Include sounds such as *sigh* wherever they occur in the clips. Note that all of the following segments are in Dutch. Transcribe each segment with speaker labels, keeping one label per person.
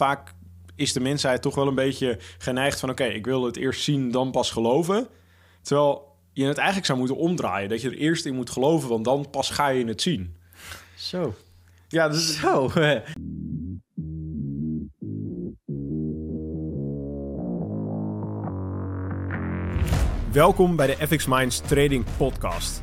Speaker 1: vaak is de mensheid toch wel een beetje geneigd van... oké, ik wil het eerst zien, dan pas geloven. Terwijl je het eigenlijk zou moeten omdraaien. Dat je er eerst in moet geloven, want dan pas ga je het zien.
Speaker 2: Zo.
Speaker 1: Ja, dus...
Speaker 2: Zo.
Speaker 1: Welkom bij de FX Minds Trading Podcast.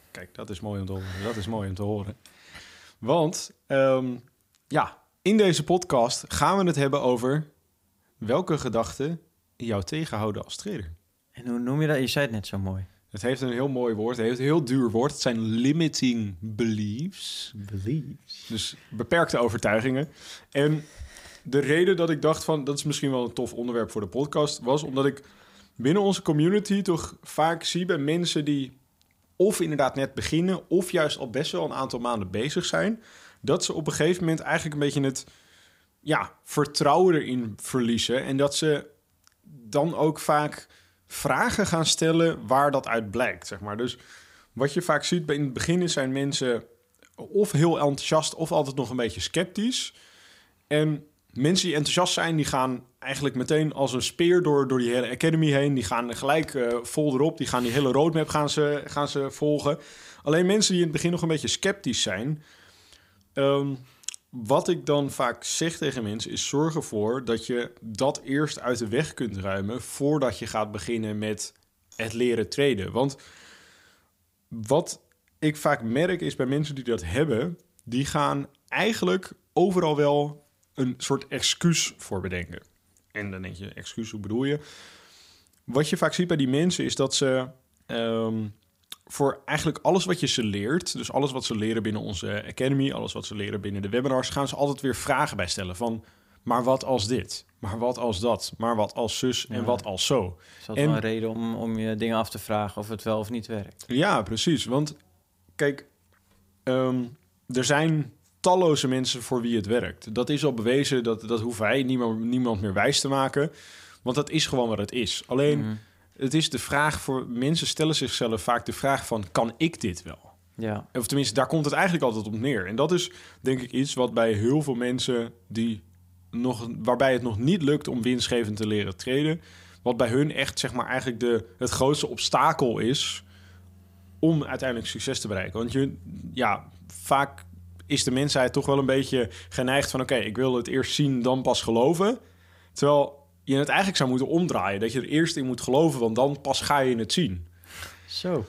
Speaker 1: Kijk, dat is mooi om te horen. Dat is mooi om te horen. Want ehm, ja, in deze podcast gaan we het hebben over welke gedachten jou tegenhouden als trader.
Speaker 2: En hoe noem je dat? Je zei het net zo mooi.
Speaker 1: Het heeft een heel mooi woord. Het heeft een heel duur woord. Het zijn limiting beliefs.
Speaker 2: Beliefs.
Speaker 1: Dus beperkte overtuigingen. En de reden dat ik dacht van... dat is misschien wel een tof onderwerp voor de podcast... was omdat ik binnen onze community toch vaak zie bij mensen die of inderdaad net beginnen, of juist al best wel een aantal maanden bezig zijn, dat ze op een gegeven moment eigenlijk een beetje het ja, vertrouwen erin verliezen. En dat ze dan ook vaak vragen gaan stellen waar dat uit blijkt. Zeg maar. Dus wat je vaak ziet in het begin zijn mensen of heel enthousiast of altijd nog een beetje sceptisch. En mensen die enthousiast zijn, die gaan eigenlijk meteen als een speer door, door die hele academy heen. Die gaan gelijk uh, vol erop. Die gaan die hele roadmap gaan ze, gaan ze volgen. Alleen mensen die in het begin nog een beetje sceptisch zijn. Um, wat ik dan vaak zeg tegen mensen is: zorg ervoor dat je dat eerst uit de weg kunt ruimen voordat je gaat beginnen met het leren traden. Want wat ik vaak merk is bij mensen die dat hebben, die gaan eigenlijk overal wel een soort excuus voor bedenken. En dan denk je, excuus, hoe bedoel je? Wat je vaak ziet bij die mensen is dat ze ehm, voor eigenlijk alles wat je ze leert, dus alles wat ze leren binnen onze academy, alles wat ze leren binnen de webinars, gaan ze altijd weer vragen bij stellen van, maar wat als dit? Maar wat als dat? Maar wat als zus en wat als zo?
Speaker 2: Is dat en, wel een reden om, om je dingen af te vragen of het wel of niet werkt?
Speaker 1: Ja, precies. Want kijk, ehm, er zijn talloze mensen voor wie het werkt. Dat is al bewezen, dat, dat hoeft wij niemand, niemand meer wijs te maken. Want dat is gewoon wat het is. Alleen, mhm. het is de vraag voor... Mensen stellen zichzelf vaak de vraag van... kan ik dit wel?
Speaker 2: Ja.
Speaker 1: Of tenminste, daar komt het eigenlijk altijd op neer. En dat is denk ik iets wat bij heel veel mensen... die nog, waarbij het nog niet lukt om winstgevend te leren treden... wat bij hun echt zeg maar eigenlijk de, het grootste obstakel is... om uiteindelijk succes te bereiken. Want je, ja, vaak is de mensheid toch wel een beetje geneigd van... oké, ik wil het eerst zien, dan pas geloven. Terwijl je het eigenlijk zou moeten omdraaien. Dat je er eerst in moet geloven, want dan pas ga je het zien.
Speaker 2: Zo.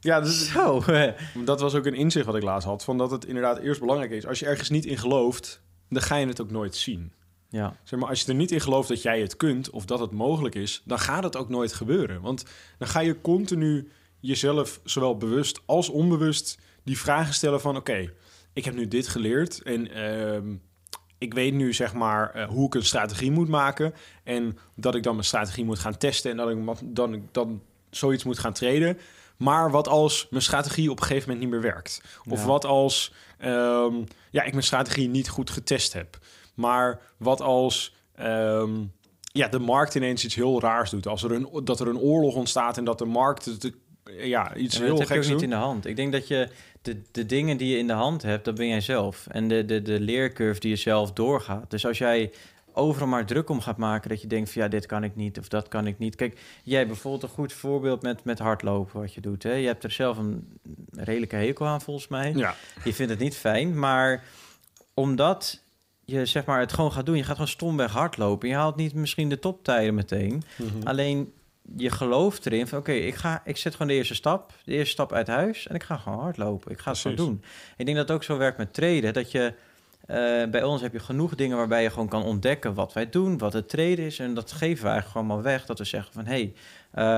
Speaker 1: Ja, dus,
Speaker 2: Zo. *laughs*
Speaker 1: dat was ook een inzicht wat ik laatst had. Van dat het inderdaad eerst belangrijk is. Als je ergens niet in gelooft, dan ga je het ook nooit zien.
Speaker 2: Ja.
Speaker 1: Zeg maar, als je er niet in gelooft dat jij het kunt of dat het mogelijk is, dan gaat het ook nooit gebeuren. Want dan ga je continu jezelf, zowel bewust als onbewust, die vragen stellen van: oké, ik heb nu dit geleerd en ehm, ik weet nu zeg maar uh, hoe ik een strategie moet maken en dat ik dan mijn strategie moet gaan testen en dat ik dan, dan zoiets moet gaan treden. Maar wat als mijn strategie op een gegeven moment niet meer werkt? Of wat als um, ja, ik mijn strategie niet goed getest heb? Maar wat als um, ja, de markt ineens iets heel raars doet? Als er een, dat er een oorlog ontstaat en dat de markt de, ja, iets heel geks
Speaker 2: doet?
Speaker 1: Dat heb
Speaker 2: niet in de hand. Ik denk dat je de, de dingen die je in de hand hebt, dat ben jij zelf. En de, de, de leercurve die je zelf doorgaat. Dus als jij overal maar druk om gaat maken dat je denkt van ja, dit kan ik niet of dat kan ik niet. Kijk, jij bijvoorbeeld een goed voorbeeld met, met hardlopen wat je doet. Hè? Je hebt er zelf een redelijke hekel aan volgens mij.
Speaker 1: Ja.
Speaker 2: Je vindt het niet fijn, maar omdat je zeg maar het gewoon gaat doen, je gaat gewoon stomweg hardlopen. Je haalt niet misschien de toptijden meteen. Mhm. Alleen je gelooft erin van oké, ik ga, ik zet gewoon de eerste stap, de eerste stap uit huis en ik ga gewoon hardlopen. Ik ga het gewoon doen. Ik denk dat het ook zo werkt met traden, dat je uh, bij ons heb je genoeg dingen waarbij je gewoon kan ontdekken wat wij doen, wat het traden is en dat geven we eigenlijk gewoon maar weg. Dat we zeggen van hey,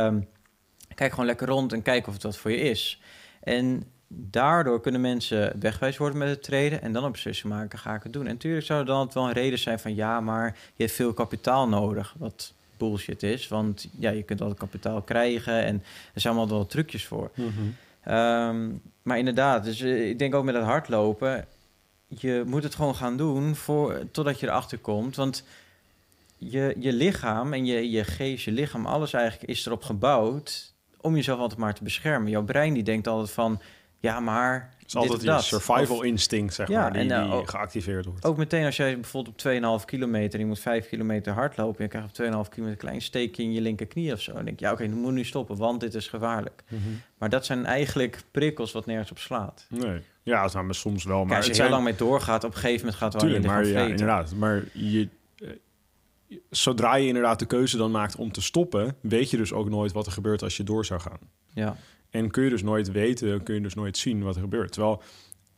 Speaker 2: um, kijk gewoon lekker rond en kijk of het wat voor je is. En daardoor kunnen mensen wegwijs worden met het treden en dan een beslissing maken, ga ik het doen. En natuurlijk zou er dan wel een reden zijn van ja, maar je hebt veel kapitaal nodig, wat bullshit is, want ja, je kunt altijd kapitaal krijgen en er zijn allemaal wel trucjes voor. Ehm, maar inderdaad, dus eh, ik denk ook met het hardlopen, je moet het gewoon gaan doen voor, totdat je erachter komt, want je, je lichaam en je, je geest, je lichaam, alles eigenlijk is erop gebouwd om jezelf altijd maar te beschermen. Jouw brein die denkt altijd van, ja, maar
Speaker 1: is altijd
Speaker 2: dat.
Speaker 1: survival
Speaker 2: Of
Speaker 1: instinct, zeg
Speaker 2: Ja,
Speaker 1: maar, die,
Speaker 2: en, uh,
Speaker 1: die
Speaker 2: ook-
Speaker 1: geactiveerd wordt.
Speaker 2: ook meteen als jij bijvoorbeeld op 2,5 kilometer, je moet 5 kilometer hardlopen, en je krijgt op 2,5 kilometer een klein steekje in je linkerknie of zo. Dan denk je, ja, oké, nu moet nu stoppen, want dit is gevaarlijk.
Speaker 1: Mhm.
Speaker 2: Maar dat zijn eigenlijk prikkels wat nergens op slaat.
Speaker 1: Nee. Ja, het zijn soms wel,
Speaker 2: Maar als je heel
Speaker 1: zijn...
Speaker 2: lang mee doorgaat, op een gegeven moment gaat het wel
Speaker 1: Tuurlijk, maar ja, inderdaad. Maar je, eh, je- zodra je inderdaad de keuze dan maakt om te stoppen, weet je dus ook nooit wat er gebeurt als je door zou gaan.
Speaker 2: Ja,
Speaker 1: En kun je dus nooit weten, kun je dus nooit zien wat er gebeurt. Terwijl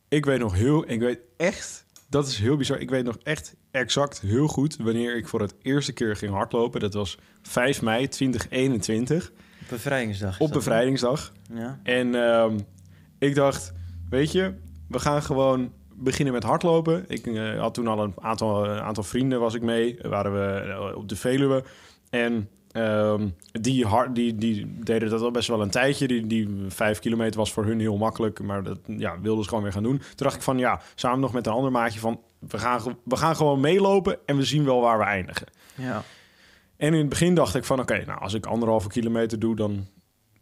Speaker 1: ik weet nog heel, ik weet echt, dat is heel bizar. Ik weet nog echt exact heel goed wanneer ik voor het eerste keer ging hardlopen. Dat was 5 mei 2021
Speaker 2: bevrijdingsdag.
Speaker 1: op bevrijdingsdag.
Speaker 2: Ja.
Speaker 1: En ehm, ik dacht, weet je, we gaan gewoon beginnen met hardlopen. Ik eh, had toen al een aantal, een aantal vrienden was ik mee. Waren we eh, op de Veluwe. En ehm, die, hard, die, die deden dat al best wel een tijdje. Die, die vijf kilometer was voor hun heel makkelijk. Maar dat ja, wilden ze gewoon weer gaan doen. Toen dacht ik van ja, samen nog met een ander maatje van... We gaan, we gaan gewoon meelopen en we zien wel waar we eindigen.
Speaker 2: ja.
Speaker 1: En in het begin dacht ik van oké, nou als ik anderhalve kilometer doe, dan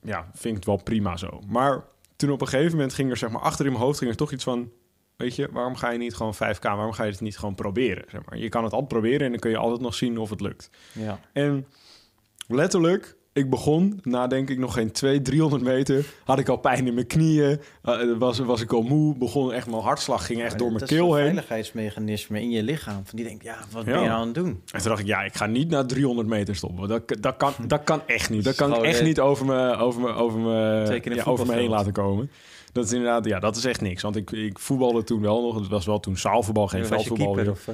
Speaker 1: ja, vind ik het wel prima zo. Maar toen op een gegeven moment ging er zeg maar achter in mijn hoofd ging er toch iets van, weet je, waarom ga je niet gewoon 5k, waarom ga je het niet gewoon proberen? Zeg maar. Je kan het altijd proberen en dan kun je altijd nog zien of het lukt.
Speaker 2: ja.
Speaker 1: En letterlijk, ik begon, na denk ik nog geen 200, 300 meter, had ik al pijn in mijn knieën, eh, was, was ik al moe, begon echt, mijn hartslag ging echt door mijn
Speaker 2: dat is
Speaker 1: keel
Speaker 2: een
Speaker 1: heen.
Speaker 2: veiligheidsmechanisme in je lichaam. Van die denkt, ja, wat
Speaker 1: Ja.
Speaker 2: ben je nou aan het doen?
Speaker 1: En toen dacht ik, ja, ik ga niet na 300 meter stoppen. Dat, dat, kan, dat kan echt niet. Dat kan ik echt niet over me, over me, over me, ja, over me heen laten komen. Dat is inderdaad, ja, dat is echt niks. Want ik, ik voetbalde toen wel nog. Het was wel toen zaalvoetbal, geen veldvoetbal.
Speaker 2: keeper of...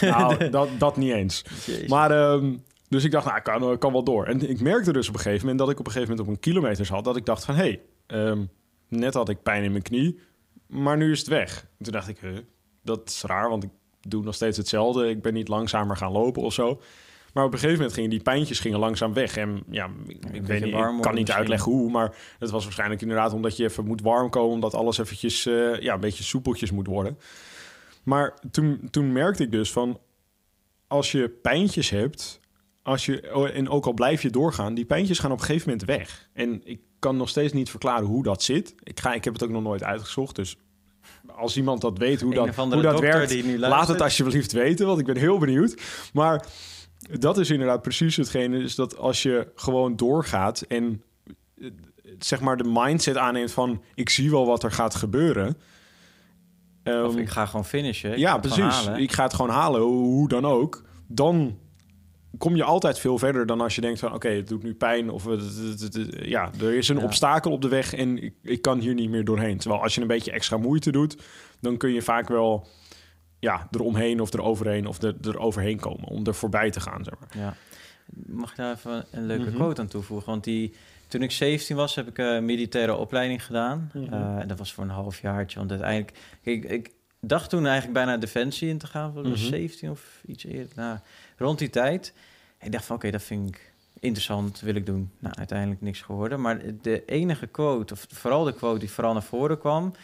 Speaker 2: eh,
Speaker 1: Nou, *laughs* dat, dat niet eens.
Speaker 2: jezus.
Speaker 1: Maar, ehm, dus ik dacht, nou, ik kan, kan wel door. En ik merkte dus op een gegeven moment dat ik op een gegeven moment op een kilometer zat. Dat ik dacht van, hé, hey, ehm, net had ik pijn in mijn knie, maar nu is het weg. En toen dacht ik, huh, dat is raar, want ik doe nog steeds hetzelfde. Ik ben niet langzamer gaan lopen of zo. Maar op een gegeven moment gingen die pijntjes gingen langzaam weg. En ja, ik, weet niet, ik kan niet
Speaker 2: misschien.
Speaker 1: uitleggen hoe, maar het was waarschijnlijk inderdaad omdat je even moet warm komen, omdat alles eventjes eh, ja, een beetje soepeltjes moet worden. Maar toen, toen merkte ik dus van, als je pijntjes hebt, als je, oh, en ook al blijf je doorgaan, die pijntjes gaan op een gegeven moment weg. En ik kan nog steeds niet verklaren hoe dat zit. Ik, ga, ik heb het ook nog nooit uitgezocht, dus als iemand dat weet hoe dat, hoe dat werkt, laat het alsjeblieft weten, want ik ben heel benieuwd. Maar dat is inderdaad precies hetgene, is dat als je gewoon doorgaat en eh, zeg maar de mindset aanneemt van ik zie wel wat er gaat gebeuren.
Speaker 2: Of
Speaker 1: Ehm,
Speaker 2: ik ga gewoon finishen. ik
Speaker 1: ja, precies. Ik ga het gewoon halen, hoe dan ook. Dan kom je altijd veel verder dan als je denkt van... oké, het doet nu pijn of het- het- ja, er is een
Speaker 2: Ja.
Speaker 1: obstakel op de weg... en ik, ik kan hier niet meer doorheen. Terwijl als je een beetje extra moeite doet... dan kun je vaak wel ja, eromheen of eroverheen of er, eroverheen komen... om er voorbij te gaan, zeg maar.
Speaker 2: Ja. Mag ik daar even een leuke
Speaker 1: Mhm.
Speaker 2: quote aan toevoegen? Want die, toen ik 17 was, heb ik een militaire opleiding gedaan.
Speaker 1: Mhm.
Speaker 2: Eh, en dat was voor een halfjaartje. Want uiteindelijk... Ik, ik dacht toen eigenlijk bijna Defensie in te gaan. Was
Speaker 1: Mhm.
Speaker 2: 17 of iets eerder. Nou, rond die tijd. Ik dacht van, oké, dat vind ik interessant, wil ik doen. Nou, uiteindelijk niks geworden. Maar de enige quote, of vooral de quote die vooral naar voren kwam...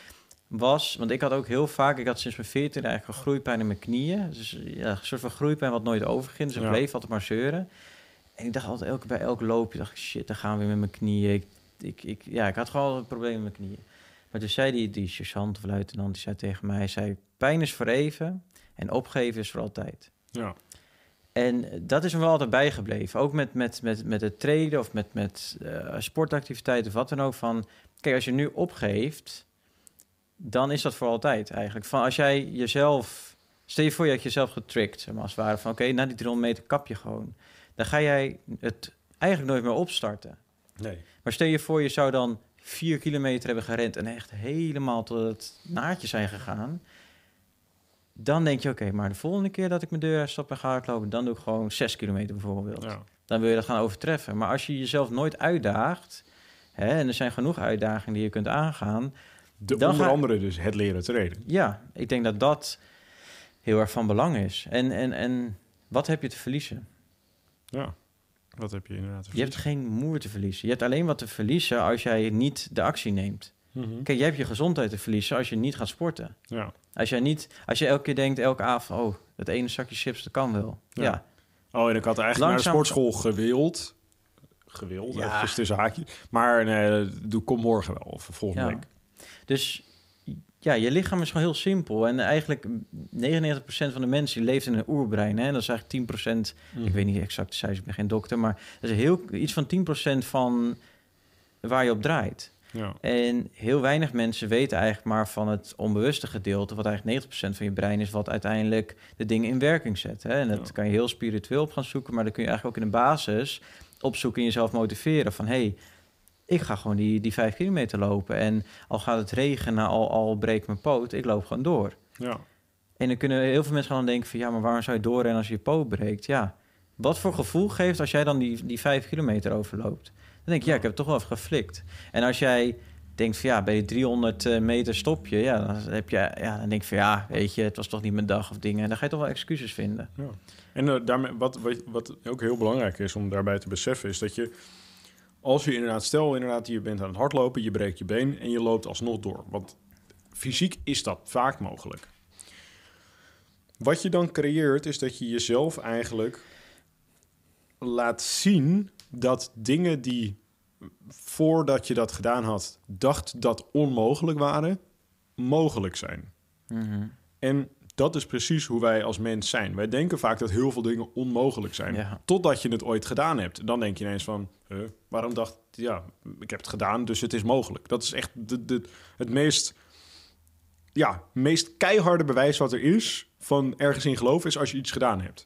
Speaker 2: was, want ik had ook heel vaak, ik had sinds mijn 14 eigenlijk een groeipijn in mijn knieën. Dus ja, een soort van groeipijn wat nooit overging. Dus ik bleef altijd maar zeuren. En ik dacht altijd, elke, bij elk loopje dacht ik, shit, dan gaan we weer met mijn knieën. Ik, ik, ik, ja, ik had gewoon een probleem met mijn knieën. Maar toen zei die, die sergeant of luitenant, die zei tegen mij, zei, pijn is voor even en opgeven is voor altijd.
Speaker 1: Ja.
Speaker 2: En dat is me wel altijd bijgebleven. Ook met, met, met, met het treden of met, met eh, sportactiviteiten of wat dan ook. Van, kijk, als je nu opgeeft, dan is dat voor altijd eigenlijk. Van als jij jezelf... Stel je voor, je had jezelf getricked, zeg maar, als het ware. Van oké, na die 300 meter kap je gewoon. Dan ga jij het eigenlijk nooit meer opstarten.
Speaker 1: Nee.
Speaker 2: Maar stel je voor, je zou dan vier kilometer hebben gerend... en echt helemaal tot het naadje zijn gegaan... Dan denk je, oké, maar de volgende keer dat ik mijn deur uitstap en ga hardlopen... dan doe ik gewoon zes kilometer bijvoorbeeld.
Speaker 1: Ja.
Speaker 2: Dan wil je dat gaan overtreffen. Maar als je jezelf nooit uitdaagt... Hè, en er zijn genoeg uitdagingen die je kunt aangaan...
Speaker 1: De,
Speaker 2: Dan
Speaker 1: onder
Speaker 2: ga-
Speaker 1: andere dus het leren treden.
Speaker 2: Ja, ik denk dat dat heel erg van belang is. En, en, en wat heb je te verliezen?
Speaker 1: Ja, wat heb je inderdaad
Speaker 2: Je hebt geen moer te verliezen. Je hebt alleen wat te verliezen als jij niet de actie neemt.
Speaker 1: Mhm.
Speaker 2: Kijk, je hebt je gezondheid te verliezen als je niet gaat sporten.
Speaker 1: Ja.
Speaker 2: Als jij niet, als je elke keer denkt, elke avond, oh, dat ene zakje chips, dat kan wel.
Speaker 1: Ja.
Speaker 2: Ja,
Speaker 1: Oh, en ik had eigenlijk
Speaker 2: Langzaam-
Speaker 1: naar de sportschool gewild. Gewild,
Speaker 2: Ja.
Speaker 1: eventjes tussen haakjes. Maar nee, doe kom morgen wel, of volgende
Speaker 2: Ja.
Speaker 1: week.
Speaker 2: dus ja, je lichaam is gewoon heel simpel. En eigenlijk 99% van de mensen die leeft in een oerbrein. Hè? Dat is eigenlijk 10%,
Speaker 1: Mhm.
Speaker 2: ik weet niet exact de cijfers, ik ben geen dokter, maar dat is heel, iets van 10% van waar je op draait.
Speaker 1: Ja.
Speaker 2: En heel weinig mensen weten eigenlijk maar van het onbewuste gedeelte, wat eigenlijk 90% van je brein is, wat uiteindelijk de dingen in werking zet. Hè? En dat
Speaker 1: Ja.
Speaker 2: kan je heel spiritueel op gaan zoeken, maar dan kun je eigenlijk ook in de basis opzoeken en jezelf motiveren van hey, ik ga gewoon die, die vijf kilometer lopen. En al gaat het regenen, al, al breekt mijn poot, ik loop gewoon door.
Speaker 1: ja.
Speaker 2: En dan kunnen heel veel mensen gaan denken van ja, maar waarom zou je doorrennen als je je poot breekt? Ja, wat voor gevoel geeft als jij dan die, die vijf kilometer overloopt? Denk ja, ik heb toch wel even geflikt. En als jij denkt van ja, bij die 300 eh, meter stop je, ja, dan heb je, ja, dan denk ik van ja, weet je, het was toch niet mijn dag of dingen. En dan ga je toch wel excuses vinden.
Speaker 1: Ja. En eh, daarmee, wat, wat, wat ook heel belangrijk is om daarbij te beseffen, is dat je, als je inderdaad, stel inderdaad, je bent aan het hardlopen, je breekt je been en je loopt alsnog door. Want fysiek is dat vaak mogelijk. Wat je dan creëert, is dat je jezelf eigenlijk laat zien dat dingen die voordat je dat gedaan had, dacht dat onmogelijk waren, mogelijk zijn.
Speaker 2: Mhm.
Speaker 1: En dat is precies hoe wij als mens zijn. Wij denken vaak dat heel veel dingen onmogelijk zijn.
Speaker 2: Ja.
Speaker 1: Totdat je het ooit gedaan hebt. Dan denk je ineens van, huh, waarom dacht ja, ik heb het gedaan, dus het is mogelijk. Dat is echt de, de, het meest, ja, meest keiharde bewijs wat er is van ergens in geloven, is als je iets gedaan hebt.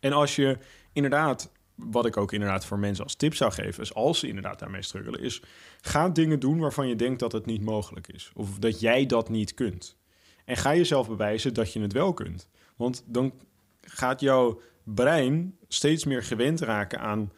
Speaker 1: En als je inderdaad, wat ik ook inderdaad voor mensen als tip zou geven, is als ze inderdaad daarmee struggelen, is ga dingen doen waarvan je denkt dat het niet mogelijk is. Of dat jij dat niet kunt. En ga jezelf bewijzen dat je het wel kunt. Want dan gaat jouw brein steeds meer gewend raken aan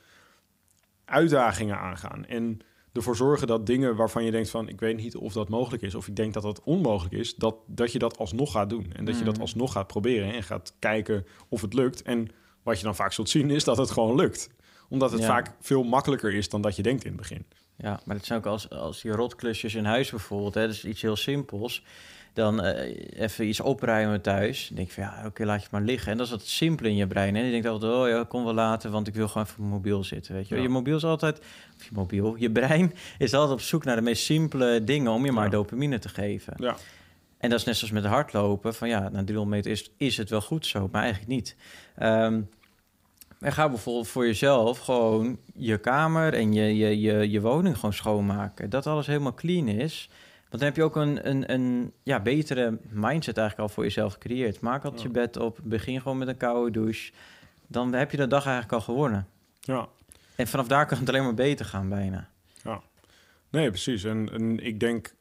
Speaker 1: uitdagingen aangaan. En ervoor zorgen dat dingen waarvan je denkt van... ik weet niet of dat mogelijk is... of ik denk dat dat onmogelijk is... dat, dat je dat alsnog gaat doen. En dat je dat
Speaker 2: Mhm.
Speaker 1: alsnog gaat proberen... en gaat kijken of het lukt. En wat je dan vaak zult zien is dat het gewoon lukt. Omdat het
Speaker 2: Ja.
Speaker 1: vaak veel makkelijker is dan dat je denkt in het begin.
Speaker 2: Ja, maar dat zijn ook als, als die rotklusjes in huis bijvoorbeeld. Hè, dat is iets heel simpels. Dan eh, even iets opruimen thuis. Dan denk ik van ja, oké, laat je het maar liggen. En dat is het simpele in je brein. Hè. Je denkt altijd, oh ja, kom wel later, want ik wil gewoon even op mijn mobiel zitten. Weet je.
Speaker 1: Ja.
Speaker 2: je mobiel is altijd, of je mobiel, je brein *laughs* is altijd op zoek naar de meest simpele dingen om je maar
Speaker 1: Ja.
Speaker 2: dopamine te geven.
Speaker 1: Ja,
Speaker 2: En dat is net zoals met hardlopen. Van ja, na 300 meter is, is het wel goed zo, maar eigenlijk niet. Ehm en ga bijvoorbeeld voor jezelf gewoon je kamer en je, je, je, je woning gewoon schoonmaken. Dat alles helemaal clean is. Want dan heb je ook een, een, een ja, betere mindset eigenlijk al voor jezelf gecreëerd. Maak altijd
Speaker 1: Ja.
Speaker 2: je bed op, begin gewoon met een koude douche. Dan heb je de dag eigenlijk al gewonnen.
Speaker 1: ja.
Speaker 2: En vanaf daar kan het alleen maar beter gaan bijna.
Speaker 1: Nee, precies. En, en ik denk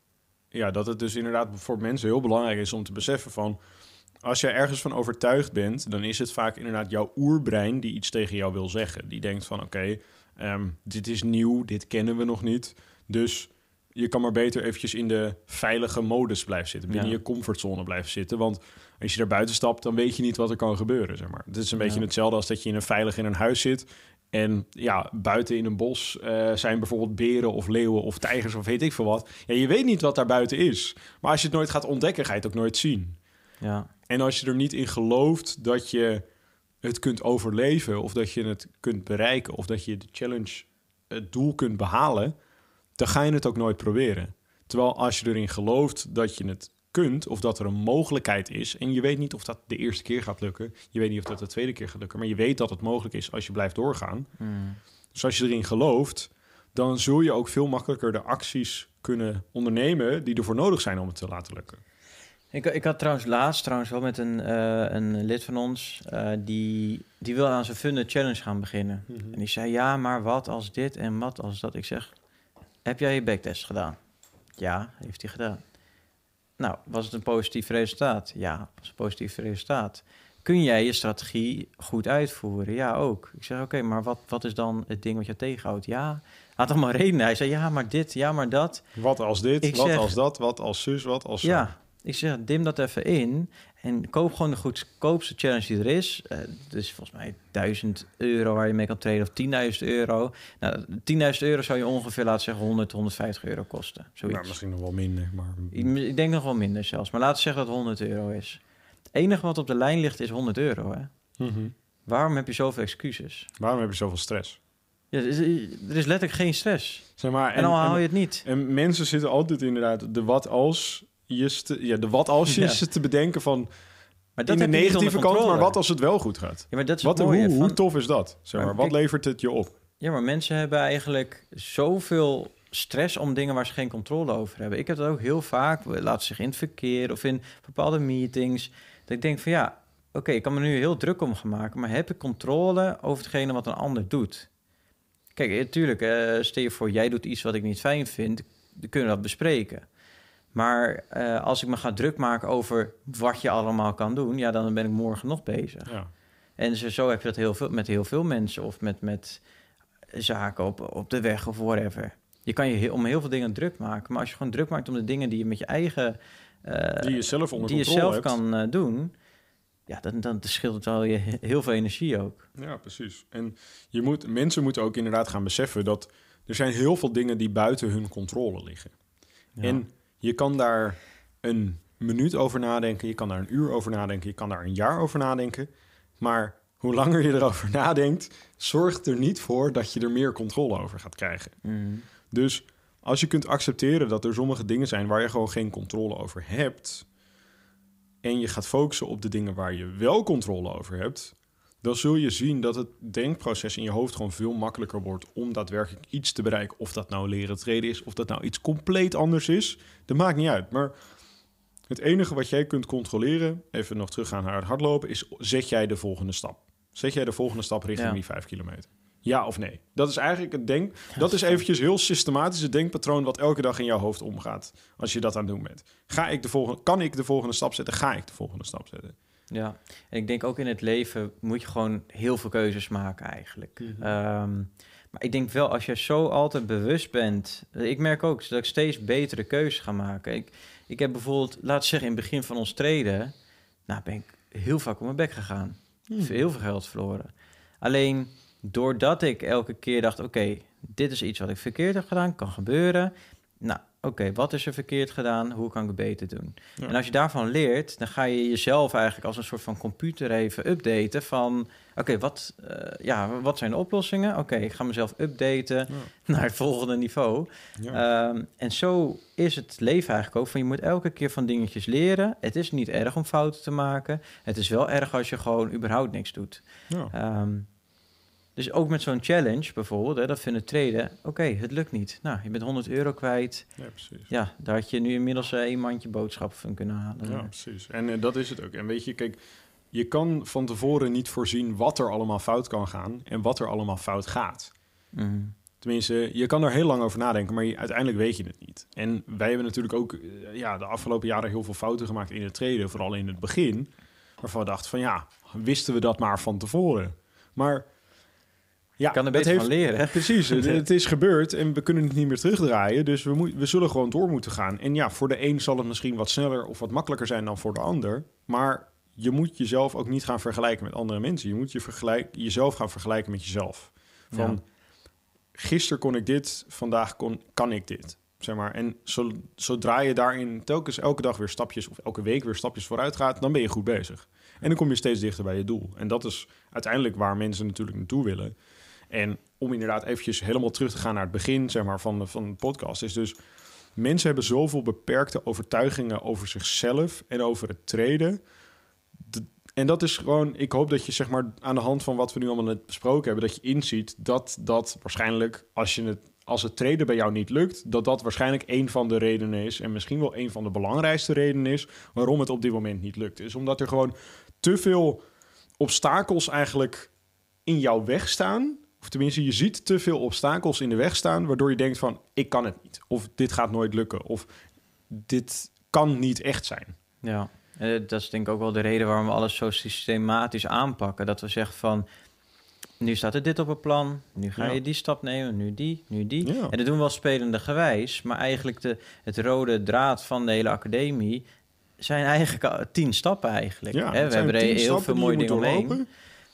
Speaker 1: ja, dat het dus inderdaad voor mensen heel belangrijk is om te beseffen van... als je ergens van overtuigd bent, dan is het vaak inderdaad jouw oerbrein die iets tegen jou wil zeggen. Die denkt van oké, ehm, dit is nieuw, dit kennen we nog niet. Dus je kan maar beter eventjes in de veilige modus blijven zitten. Binnen
Speaker 2: Ja.
Speaker 1: je comfortzone blijven zitten. Want als je er buiten stapt, dan weet je niet wat er kan gebeuren. Zeg maar. Het is een
Speaker 2: Ja.
Speaker 1: beetje hetzelfde als dat je in een veilig in een huis zit... En ja, buiten in een bos eh, zijn bijvoorbeeld beren of leeuwen of tijgers of weet ik veel wat. Ja, je weet niet wat daar buiten is. Maar als je het nooit gaat ontdekken, ga je het ook nooit zien.
Speaker 2: Ja,
Speaker 1: En als je er niet in gelooft dat je het kunt overleven... of dat je het kunt bereiken... of dat je de challenge, het doel kunt behalen... dan ga je het ook nooit proberen. Terwijl als je erin gelooft dat je het kunt... of dat er een mogelijkheid is... en je weet niet of dat de eerste keer gaat lukken... je weet niet of dat de tweede keer gaat lukken... maar je weet dat het mogelijk is als je blijft doorgaan...
Speaker 2: Mm.
Speaker 1: dus als je erin gelooft, dan zul je ook veel makkelijker de acties kunnen ondernemen die ervoor nodig zijn om het te laten lukken.
Speaker 2: Ik, ik had trouwens laatst trouwens wel met een, eh, een lid van ons... eh, die, die wil aan zijn Funded Challenge gaan beginnen. En die zei, ja, maar wat als dit en wat als dat? Ik zeg, heb jij je backtest gedaan? Ja, heeft hij gedaan. Nou, was het een positief resultaat? Ja, was een positief resultaat. kun jij je strategie goed uitvoeren? Ja, ook. Ik zeg, oké, maar wat, wat is dan het ding wat je tegenhoudt? Ja, had toch maar redenen. Hij zei, ja, maar dit, ja, maar dat.
Speaker 1: Wat als dit,
Speaker 2: Ik
Speaker 1: wat
Speaker 2: zeg-
Speaker 1: als dat, wat als zus, wat als zo.
Speaker 2: Ja, ik zeg, dim dat even in en koop gewoon de goedkoopste challenge die er is. Eh dus volgens mij 1000 euro waar je mee kan traden of 10.000 euro. Nou, 10.000 euro zou je ongeveer, laten zeggen, 100, 150 euro kosten. Zoiets.
Speaker 1: Nou, misschien nog wel minder, maar...
Speaker 2: Ik, ik denk nog wel minder zelfs, maar laten we zeggen dat het 100 euro is. Het enige wat op de lijn ligt is 100 euro. Hè?
Speaker 1: Mhm.
Speaker 2: Waarom heb je zoveel excuses?
Speaker 1: Waarom heb je zoveel stress?
Speaker 2: Ja, er, is, er letterlijk geen stress.
Speaker 1: Zeg maar,
Speaker 2: En, dan haal je het niet.
Speaker 1: En mensen zitten altijd inderdaad de wat als je ja, de wat als je
Speaker 2: Ja.
Speaker 1: te bedenken van
Speaker 2: Maar
Speaker 1: in de negatieve kant, maar wat als het wel goed gaat?
Speaker 2: Ja, maar dat is
Speaker 1: Wat,
Speaker 2: mooie.
Speaker 1: hoe, tof is dat? Zeg maar,
Speaker 2: Maar
Speaker 1: wat levert het je op?
Speaker 2: Ja, maar mensen hebben eigenlijk zoveel stress om dingen waar ze geen controle over hebben. Ik heb dat ook heel vaak, laat zich in het verkeer of in bepaalde meetings. Dat ik denk van ja, oké, ik kan me nu heel druk om gaan maken, maar heb ik controle over hetgene wat een ander doet? Kijk, natuurlijk, eh stel je voor, jij doet iets wat ik niet fijn vind, dan kunnen we dat bespreken. Maar eh, als ik me ga druk maken over wat je allemaal kan doen, ja, dan ben ik morgen nog bezig.
Speaker 1: Ja.
Speaker 2: En zo, zo heb je dat heel veel, met heel veel mensen of met, met zaken op, op de weg of whatever. Je kan je heel- om heel veel dingen druk maken, maar als je gewoon druk maakt om de dingen die je met je eigen, eh,
Speaker 1: Die je zelf onder
Speaker 2: die je zelf
Speaker 1: hebt.
Speaker 2: kan eh, doen, ja, dan, dan scheelt het wel je heel veel energie ook.
Speaker 1: Ja, precies. En je moet, mensen moeten ook inderdaad gaan beseffen dat er zijn heel veel dingen die buiten hun controle liggen.
Speaker 2: Ja.
Speaker 1: En je kan daar een minuut over nadenken, je kan daar een uur over nadenken, je kan daar een jaar over nadenken. Maar hoe langer je erover *laughs* nadenkt, zorgt er niet voor dat je er meer controle over gaat krijgen.
Speaker 2: Mhm.
Speaker 1: Dus als je kunt accepteren dat er sommige dingen zijn waar je gewoon geen controle over hebt. En je gaat focussen op de dingen waar je wel controle over hebt. Dan zul je zien dat het denkproces in je hoofd gewoon veel makkelijker wordt om daadwerkelijk iets te bereiken. Of dat nou leren treden is, of dat nou iets compleet anders is. Dat maakt niet uit. Maar het enige wat jij kunt controleren, even nog teruggaan naar het hardlopen, is zet jij de volgende stap. Zet jij de volgende stap richting
Speaker 2: Ja.
Speaker 1: die vijf kilometer? Ja of nee? Dat is eigenlijk het denk. Dat is eventjes heel systematisch het denkpatroon wat elke dag in jouw hoofd omgaat. Als je dat aan het doen bent. Ga ik de volgende, kan ik de volgende stap zetten? Ga ik de volgende stap zetten?
Speaker 2: Ja, en ik denk ook in het leven moet je gewoon heel veel keuzes maken eigenlijk.
Speaker 1: Mhm.
Speaker 2: Ehm, maar ik denk wel, als je zo altijd bewust bent... Ik merk ook dat ik steeds betere keuzes ga maken. Ik, ik heb bijvoorbeeld, we zeggen, in het begin van ons treden... Nou, ben ik heel vaak op mijn bek gegaan.
Speaker 1: Hmm.
Speaker 2: Heel veel geld verloren. Alleen doordat ik elke keer dacht... Oké, dit is iets wat ik verkeerd heb gedaan, kan gebeuren. Nou, oké, wat is er verkeerd gedaan? Hoe kan ik het beter doen?
Speaker 1: Ja.
Speaker 2: En als je daarvan leert, dan ga je jezelf eigenlijk als een soort van computer even updaten van... Oké, wat, eh, ja, wat zijn de oplossingen? Oké, ik ga mezelf updaten
Speaker 1: Ja. *laughs*
Speaker 2: naar het volgende niveau.
Speaker 1: Ja.
Speaker 2: Ehm, en zo is het leven eigenlijk ook. Van je moet elke keer van dingetjes leren. Het is niet erg om fouten te maken. Het is wel erg als je gewoon überhaupt niks doet.
Speaker 1: Ja.
Speaker 2: Dus ook met zo'n challenge bijvoorbeeld, hè, dat vinden treden. Oké, het lukt niet. Nou, je bent 100 euro kwijt.
Speaker 1: ja, precies.
Speaker 2: Ja, daar had je nu inmiddels eh, een mandje boodschappen van kunnen halen.
Speaker 1: Ja, precies. En eh, dat is het ook. En weet je, kijk, je kan van tevoren niet voorzien wat er allemaal fout kan gaan en wat er allemaal fout gaat.
Speaker 2: Mhm.
Speaker 1: Tenminste, je kan er heel lang over nadenken, maar je, uiteindelijk weet je het niet. En wij hebben natuurlijk ook eh, ja, de afgelopen jaren heel veel fouten gemaakt in het treden, vooral in het begin. Waarvan we dachten van ja, wisten we dat maar van tevoren. Maar ja,
Speaker 2: kan er beter
Speaker 1: heeft,
Speaker 2: van leren. *laughs*
Speaker 1: Precies, het, *laughs* het is gebeurd en we kunnen het niet meer terugdraaien. Dus we, moet, we zullen gewoon door moeten gaan. En ja, voor de een zal het misschien wat sneller of wat makkelijker zijn dan voor de ander. Maar je moet jezelf ook niet gaan vergelijken met andere mensen. Je moet je vergelijk, jezelf gaan vergelijken met jezelf. Van
Speaker 2: Ja.
Speaker 1: gisteren kon ik dit, vandaag kon, kan ik dit. Zeg maar. En zo, zodra je daarin telkens elke dag weer stapjes of elke week weer stapjes vooruit gaat, dan ben je goed bezig. En dan kom je steeds dichter bij je doel. En dat is uiteindelijk waar mensen natuurlijk naartoe willen. En om inderdaad eventjes helemaal terug te gaan naar het begin zeg maar, van, de, van de podcast, is dus mensen hebben zoveel beperkte overtuigingen over zichzelf en over het treden. De- en dat is gewoon, ik hoop dat je zeg maar aan de hand van wat we nu allemaal net besproken hebben, dat je inziet dat dat waarschijnlijk, als, je het, als het treden bij jou niet lukt, dat dat waarschijnlijk een van de redenen is, en misschien wel een van de belangrijkste redenen is, waarom het op dit moment niet lukt. Is omdat er gewoon te veel obstakels eigenlijk in jouw weg staan. Of tenminste, je ziet te veel obstakels in de weg staan, waardoor je denkt van, ik kan het niet. Of dit gaat nooit lukken. Of dit kan niet echt zijn.
Speaker 2: Ja. Eh, dat is denk ik ook wel de reden waarom we alles zo systematisch aanpakken. Dat we zeggen van, nu staat er dit op het plan, nu ga
Speaker 1: Ja.
Speaker 2: je die stap nemen, nu die, nu die.
Speaker 1: Ja.
Speaker 2: En dat doen we wel spelende gewijs, maar eigenlijk de, het rode draad van de hele academie zijn eigenlijk tien stappen eigenlijk.
Speaker 1: Ja,
Speaker 2: we hebben er heel veel mooie dingen omheen.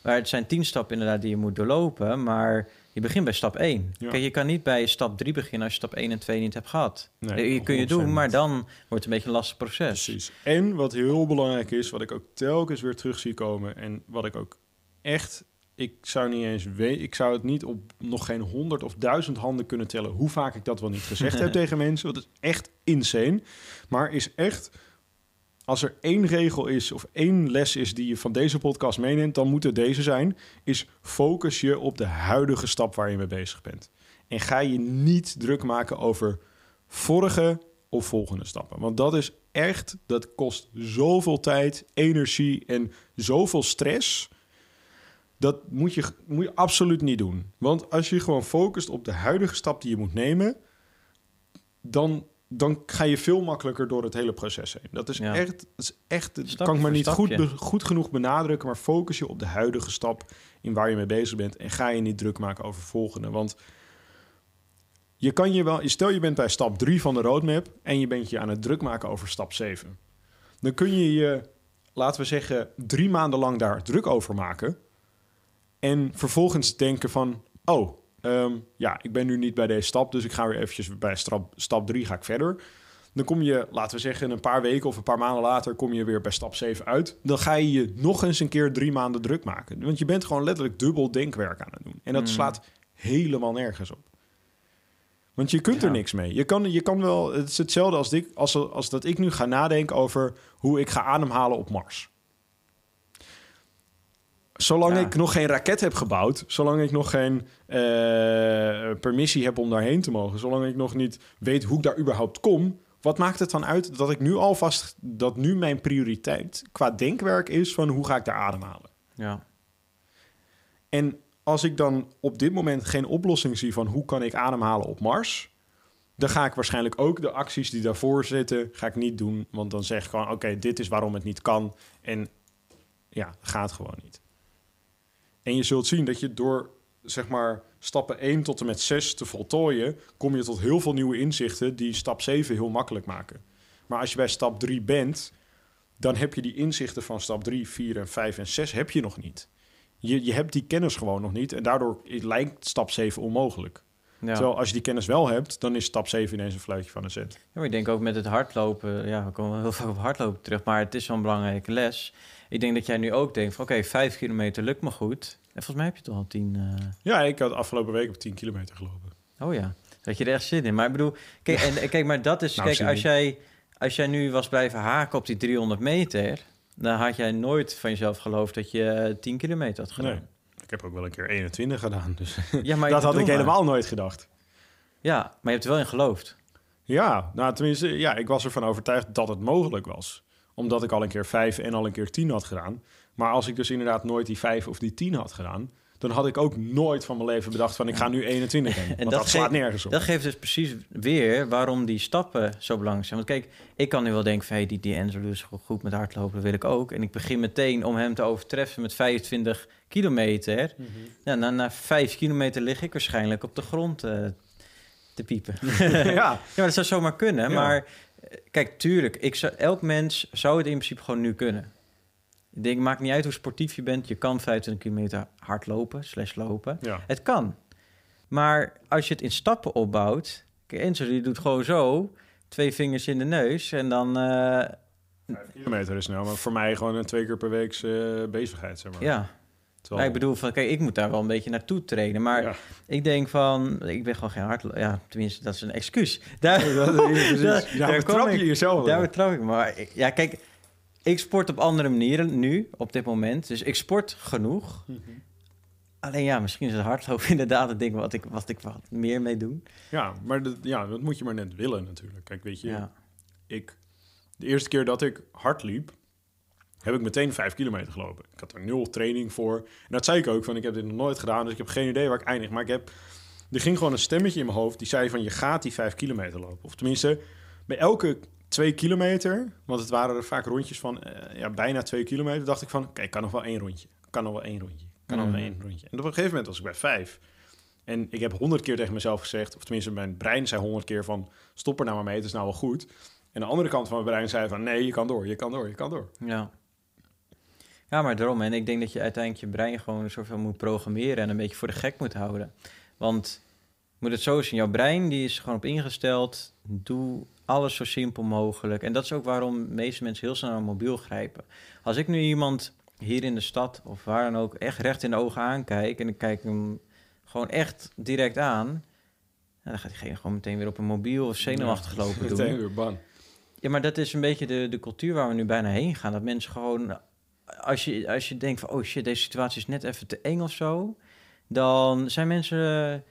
Speaker 2: Maar het zijn tien stappen inderdaad die je moet doorlopen, maar je begint bij stap 1.
Speaker 1: Ja.
Speaker 2: Kijk, je kan niet bij stap 3 beginnen als je stap 1 en 2 niet hebt gehad.
Speaker 1: Nee,
Speaker 2: je kun je
Speaker 1: 100%
Speaker 2: doen, maar dan wordt het een beetje een lastig proces.
Speaker 1: Precies. En wat heel belangrijk is, wat ik ook telkens weer terug zie komen en wat ik ook echt, ik zou niet eens weten, ik zou het niet op nog geen honderd of duizend handen kunnen tellen hoe vaak ik dat wel niet gezegd heb *laughs* tegen mensen. Dat is echt insane. Maar is echt, als er één regel is of één les is die je van deze podcast meeneemt, dan moet het deze zijn, is focus je op de huidige stap waar je mee bezig bent. En ga je niet druk maken over vorige of volgende stappen. Want dat is echt, dat kost zoveel tijd, energie en zoveel stress. Dat moet je, moet je absoluut niet doen. Want als je gewoon focust op de huidige stap die je moet nemen, dan, dan ga je veel makkelijker door het hele proces heen. Dat is
Speaker 2: Ja.
Speaker 1: echt, dat is echt dat kan ik maar niet goed, goed genoeg benadrukken, maar focus je op de huidige stap in waar je mee bezig bent en ga je niet druk maken over volgende. Want je kan je wel, stel je bent bij stap 3 van de roadmap en je bent je aan het druk maken over stap 7. Dan kun je je, laten we zeggen, drie maanden lang daar druk over maken. En vervolgens denken van, oh, ehm, ja, ik ben nu niet bij deze stap, dus ik ga weer eventjes bij stap, stap 3 ga ik verder. Dan kom je, laten we zeggen, een paar weken of een paar maanden later kom je weer bij stap 7 uit. Dan ga je je nog eens een keer drie maanden druk maken. Want je bent gewoon letterlijk dubbel denkwerk aan het doen. En dat
Speaker 2: Mm.
Speaker 1: slaat helemaal nergens op. Want je kunt er niks mee. Je kan, je kan wel, het is hetzelfde als, als, als dat ik nu ga nadenken over hoe ik ga ademhalen op Mars. Zolang
Speaker 2: Ja.
Speaker 1: ik nog geen raket heb gebouwd, zolang ik nog geen eh, permissie heb om daarheen te mogen, zolang ik nog niet weet hoe ik daar überhaupt kom, wat maakt het dan uit dat ik nu alvast, dat nu mijn prioriteit qua denkwerk is van hoe ga ik daar ademhalen?
Speaker 2: Ja.
Speaker 1: En als ik dan op dit moment geen oplossing zie van hoe kan ik ademhalen op Mars, dan ga ik waarschijnlijk ook de acties die daarvoor zitten, ga ik niet doen. Want dan zeg ik gewoon, oké, dit is waarom het niet kan. En ja, gaat gewoon niet. En je zult zien dat je door, zeg maar, stappen 1 tot en met 6 te voltooien, kom je tot heel veel nieuwe inzichten die stap 7 heel makkelijk maken. Maar als je bij stap 3 bent, dan heb je die inzichten van stap 3, 4 en 5 en 6 heb je nog niet. Je, je hebt die kennis gewoon nog niet en daardoor lijkt stap 7 onmogelijk.
Speaker 2: Ja.
Speaker 1: Terwijl als je die kennis wel hebt, dan is stap 7 ineens een fluitje van een zet.
Speaker 2: Ja, maar ik denk ook met het hardlopen, ja, we komen heel vaak op hardlopen terug, maar het is een belangrijke les. Ik denk dat jij nu ook denkt van oké, vijf kilometer lukt me goed. En volgens mij heb je toch al tien... eh,
Speaker 1: Ja, ik had afgelopen week op 10 kilometer gelopen.
Speaker 2: Oh ja, dat je er echt zin in. Maar ik bedoel, kijk, en, kijk maar dat is, *laughs*
Speaker 1: Nou,
Speaker 2: kijk, als jij, als jij nu was blijven haken op die 300 meter, dan had jij nooit van jezelf geloofd dat je eh, 10 kilometer had gedaan.
Speaker 1: Nee. Ik heb ook wel een keer 21 gedaan, dus *laughs*
Speaker 2: Ja, maar *laughs*
Speaker 1: dat had ik
Speaker 2: maar.
Speaker 1: helemaal nooit gedacht.
Speaker 2: Ja, maar je hebt er wel in geloofd.
Speaker 1: Ja, nou tenminste, ja, ik was ervan overtuigd dat het mogelijk was. Omdat ik al een keer 5 en al een keer 10 had gedaan. Maar als ik dus inderdaad nooit die 5 of die 10 had gedaan, dan had ik ook nooit van mijn leven bedacht van ik ga nu 21 rennen. *laughs* Want dat,
Speaker 2: dat
Speaker 1: slaat nergens op.
Speaker 2: Dat geeft dus precies weer waarom die stappen zo belangrijk zijn. Want kijk, ik kan nu wel denken van... Hey, die, die Enzo is go- goed met hardlopen, dat wil ik ook. En ik begin meteen om hem te overtreffen met 25 kilometer.
Speaker 1: Mhm.
Speaker 2: Ja, na, na 5 kilometer lig ik waarschijnlijk op de grond eh, te piepen. *laughs*
Speaker 1: ja, *laughs*
Speaker 2: Ja, maar dat zou zomaar kunnen.
Speaker 1: Ja.
Speaker 2: Maar kijk, tuurlijk, ik zou, elk mens zou het in principe gewoon nu kunnen. Ik denk, maakt niet uit hoe sportief je bent. Je kan 25 kilometer hard lopen, slash lopen.
Speaker 1: ja.
Speaker 2: Het kan. Maar als je het in stappen opbouwt... Enzo die doet gewoon zo, twee vingers in de neus... en dan,
Speaker 1: 5 kilometer is nou, maar voor mij gewoon een twee keer per week eh, bezigheid, zeg maar.
Speaker 2: ja.
Speaker 1: Terwijl-
Speaker 2: Nou, ik bedoel, van, kijk, ik moet daar wel een beetje naartoe trainen. Maar
Speaker 1: Ja.
Speaker 2: ik denk van, ik ben gewoon geen hardloper. Ja, tenminste, dat is een excuus. Daar,
Speaker 1: Ja, dat- precies. *laughs*
Speaker 2: daar-
Speaker 1: Ja,
Speaker 2: daar
Speaker 1: betrap
Speaker 2: kom
Speaker 1: je
Speaker 2: ik.
Speaker 1: jezelf
Speaker 2: Daar betrap ik. Maar ik- ja, kijk, ik sport op andere manieren nu, op dit moment. Dus ik sport genoeg.
Speaker 1: Mhm.
Speaker 2: Alleen ja, misschien is het hardlopen *laughs* inderdaad het ding wat ik, wat ik wat meer mee doe.
Speaker 1: Ja, maar dat, ja, dat moet je maar net willen natuurlijk. Kijk, weet je, ik, de eerste keer dat ik hard liep, heb ik meteen vijf kilometer gelopen. Ik had er nul training voor. En dat zei ik ook, van ik heb dit nog nooit gedaan, dus ik heb geen idee waar ik eindig. Maar ik heb, er ging gewoon een stemmetje in mijn hoofd die zei van je gaat die vijf kilometer lopen. Of tenminste, bij elke twee kilometer, want het waren er vaak rondjes van eh, ja, bijna twee kilometer, dacht ik van, oké, ik kan nog wel één rondje. Ik kan nog wel één rondje. Kan nog wel
Speaker 2: Mhm.
Speaker 1: één rondje. En op een gegeven moment was ik bij vijf. En ik heb honderd keer tegen mezelf gezegd, of tenminste mijn brein zei honderd keer van, stop er nou maar mee, het is nou wel goed. En de andere kant van mijn brein zei van, nee, je kan door, je kan door, je kan door.
Speaker 2: Ja. Ja, maar daarom. En ik denk dat je uiteindelijk je brein gewoon zoveel moet programmeren en een beetje voor de gek moet houden. Want moet het zo zien, jouw brein die is gewoon op ingesteld. Doe alles zo simpel mogelijk. En dat is ook waarom de meeste mensen heel snel naar een mobiel grijpen. Als ik nu iemand hier in de stad of waar dan ook echt recht in de ogen aankijk en ik kijk hem gewoon echt direct aan, dan gaat diegene gewoon meteen weer op een mobiel of zenuwachtig *laughs* lopen doen.
Speaker 1: Meteen weer bang.
Speaker 2: Ja, maar dat is een beetje de, de cultuur waar we nu bijna heen gaan. Dat mensen gewoon, als je, als je denkt van, oh shit, deze situatie is net even te eng of zo, dan zijn mensen,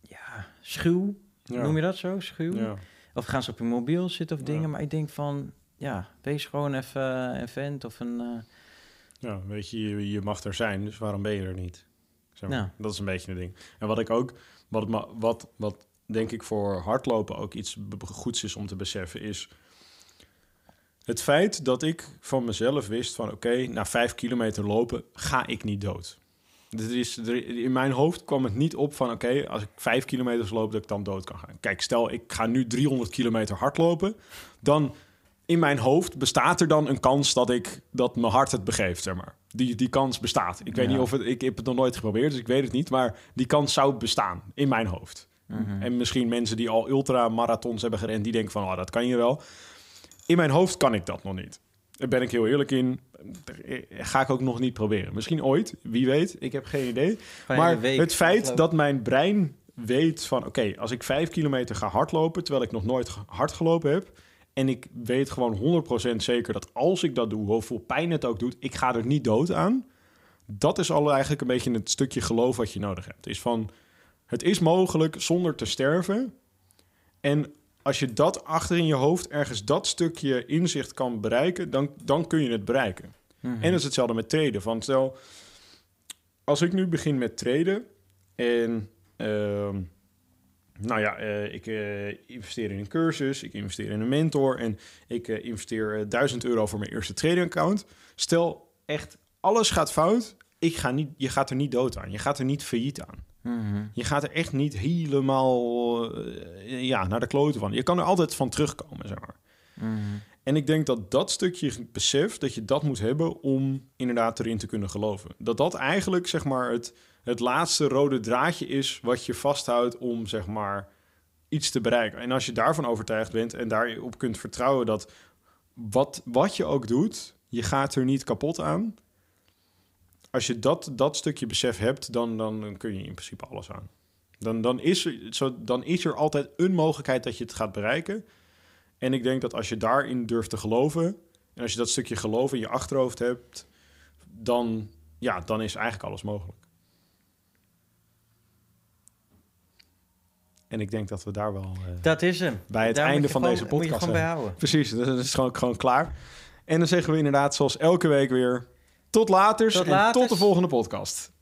Speaker 2: ja, schuw,
Speaker 1: Ja.
Speaker 2: noem je dat zo, schuw?
Speaker 1: Ja.
Speaker 2: Of gaan ze op hun mobiel zitten of
Speaker 1: Ja.
Speaker 2: dingen. Maar ik denk van, ja, wees gewoon even een vent of een, eh,
Speaker 1: Ja, weet je, je, je mag er zijn, dus waarom ben je er niet? Zeg maar. Dat is een beetje een ding. En wat ik ook, wat, wat, wat denk ik voor hardlopen ook iets goeds is om te beseffen, is het feit dat ik van mezelf wist van oké, na vijf kilometer lopen ga ik niet dood. Is, in mijn hoofd kwam het niet op van oké, als ik vijf kilometers loop, dat ik dan dood kan gaan. Kijk, stel ik ga nu 300 kilometer hardlopen, dan in mijn hoofd bestaat er dan een kans dat ik dat mijn hart het begeeft, zeg maar. Die, die kans bestaat. Ik weet
Speaker 2: Ja.
Speaker 1: niet of het, ik heb het nog nooit geprobeerd, dus ik weet het niet, maar die kans zou bestaan in mijn hoofd.
Speaker 2: mhm.
Speaker 1: En misschien mensen die al ultramarathons hebben gerend, die denken van, oh, dat kan je wel. In mijn hoofd kan ik dat nog niet. Daar ben ik heel eerlijk in. Ga ik ook nog niet proberen. Misschien ooit, wie weet. Ik heb geen idee. Maar
Speaker 2: week
Speaker 1: het feit dat mijn brein weet van... oké, als ik vijf kilometer ga hardlopen... terwijl ik nog nooit hard gelopen heb... en ik weet gewoon 100% zeker dat als ik dat doe... hoeveel pijn het ook doet, ik ga er niet dood aan... dat is al eigenlijk een beetje het stukje geloof wat je nodig hebt. Is van, het is mogelijk zonder te sterven... en als je dat achter in je hoofd ergens dat stukje inzicht kan bereiken... dan, dan kun je het bereiken.
Speaker 2: Mhm.
Speaker 1: En dat is hetzelfde met traden. Van stel, als ik nu begin met traden en ehm, nou ja, eh, ik eh, investeer in een cursus, ik investeer in een mentor en ik eh, investeer eh, 1000 euro voor mijn eerste trading account. Stel echt alles gaat fout, ik ga niet, je gaat er niet dood aan, je gaat er niet failliet aan.
Speaker 2: Mhm.
Speaker 1: Je gaat er echt niet helemaal eh, ja, naar de kloten van. Je kan er altijd van terugkomen, zeg maar.
Speaker 2: Mhm.
Speaker 1: En ik denk dat dat stukje besef, dat je dat moet hebben om inderdaad erin te kunnen geloven. Dat dat eigenlijk, zeg maar, het, het laatste rode draadje is wat je vasthoudt om, zeg maar, iets te bereiken. En als je daarvan overtuigd bent en daarop kunt vertrouwen dat wat, wat je ook doet, je gaat er niet kapot aan. Als je dat, dat stukje besef hebt, dan, dan kun je in principe alles aan. Dan, dan, is er, zo, dan is er altijd een mogelijkheid dat je het gaat bereiken. En ik denk dat als je daarin durft te geloven... en als je dat stukje geloof in je achterhoofd hebt... dan, ja, dan is eigenlijk alles mogelijk. En ik denk dat we daar wel... eh,
Speaker 2: Dat is hem.
Speaker 1: Bij het
Speaker 2: Daar
Speaker 1: einde van
Speaker 2: gewoon-
Speaker 1: deze
Speaker 2: Moet je
Speaker 1: podcast
Speaker 2: gewoon bijhouden.
Speaker 1: Precies, *laughs* dat is gewoon, gewoon klaar. En dan zeggen we inderdaad zoals elke week weer... tot later
Speaker 2: Tot
Speaker 1: en
Speaker 2: laters.
Speaker 1: tot de volgende podcast.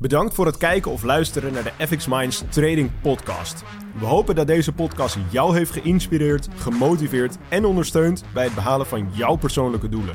Speaker 1: Bedankt voor het kijken of luisteren naar de FX Minds Trading Podcast. We hopen dat deze podcast jou heeft geïnspireerd, gemotiveerd en ondersteund bij het behalen van jouw persoonlijke doelen.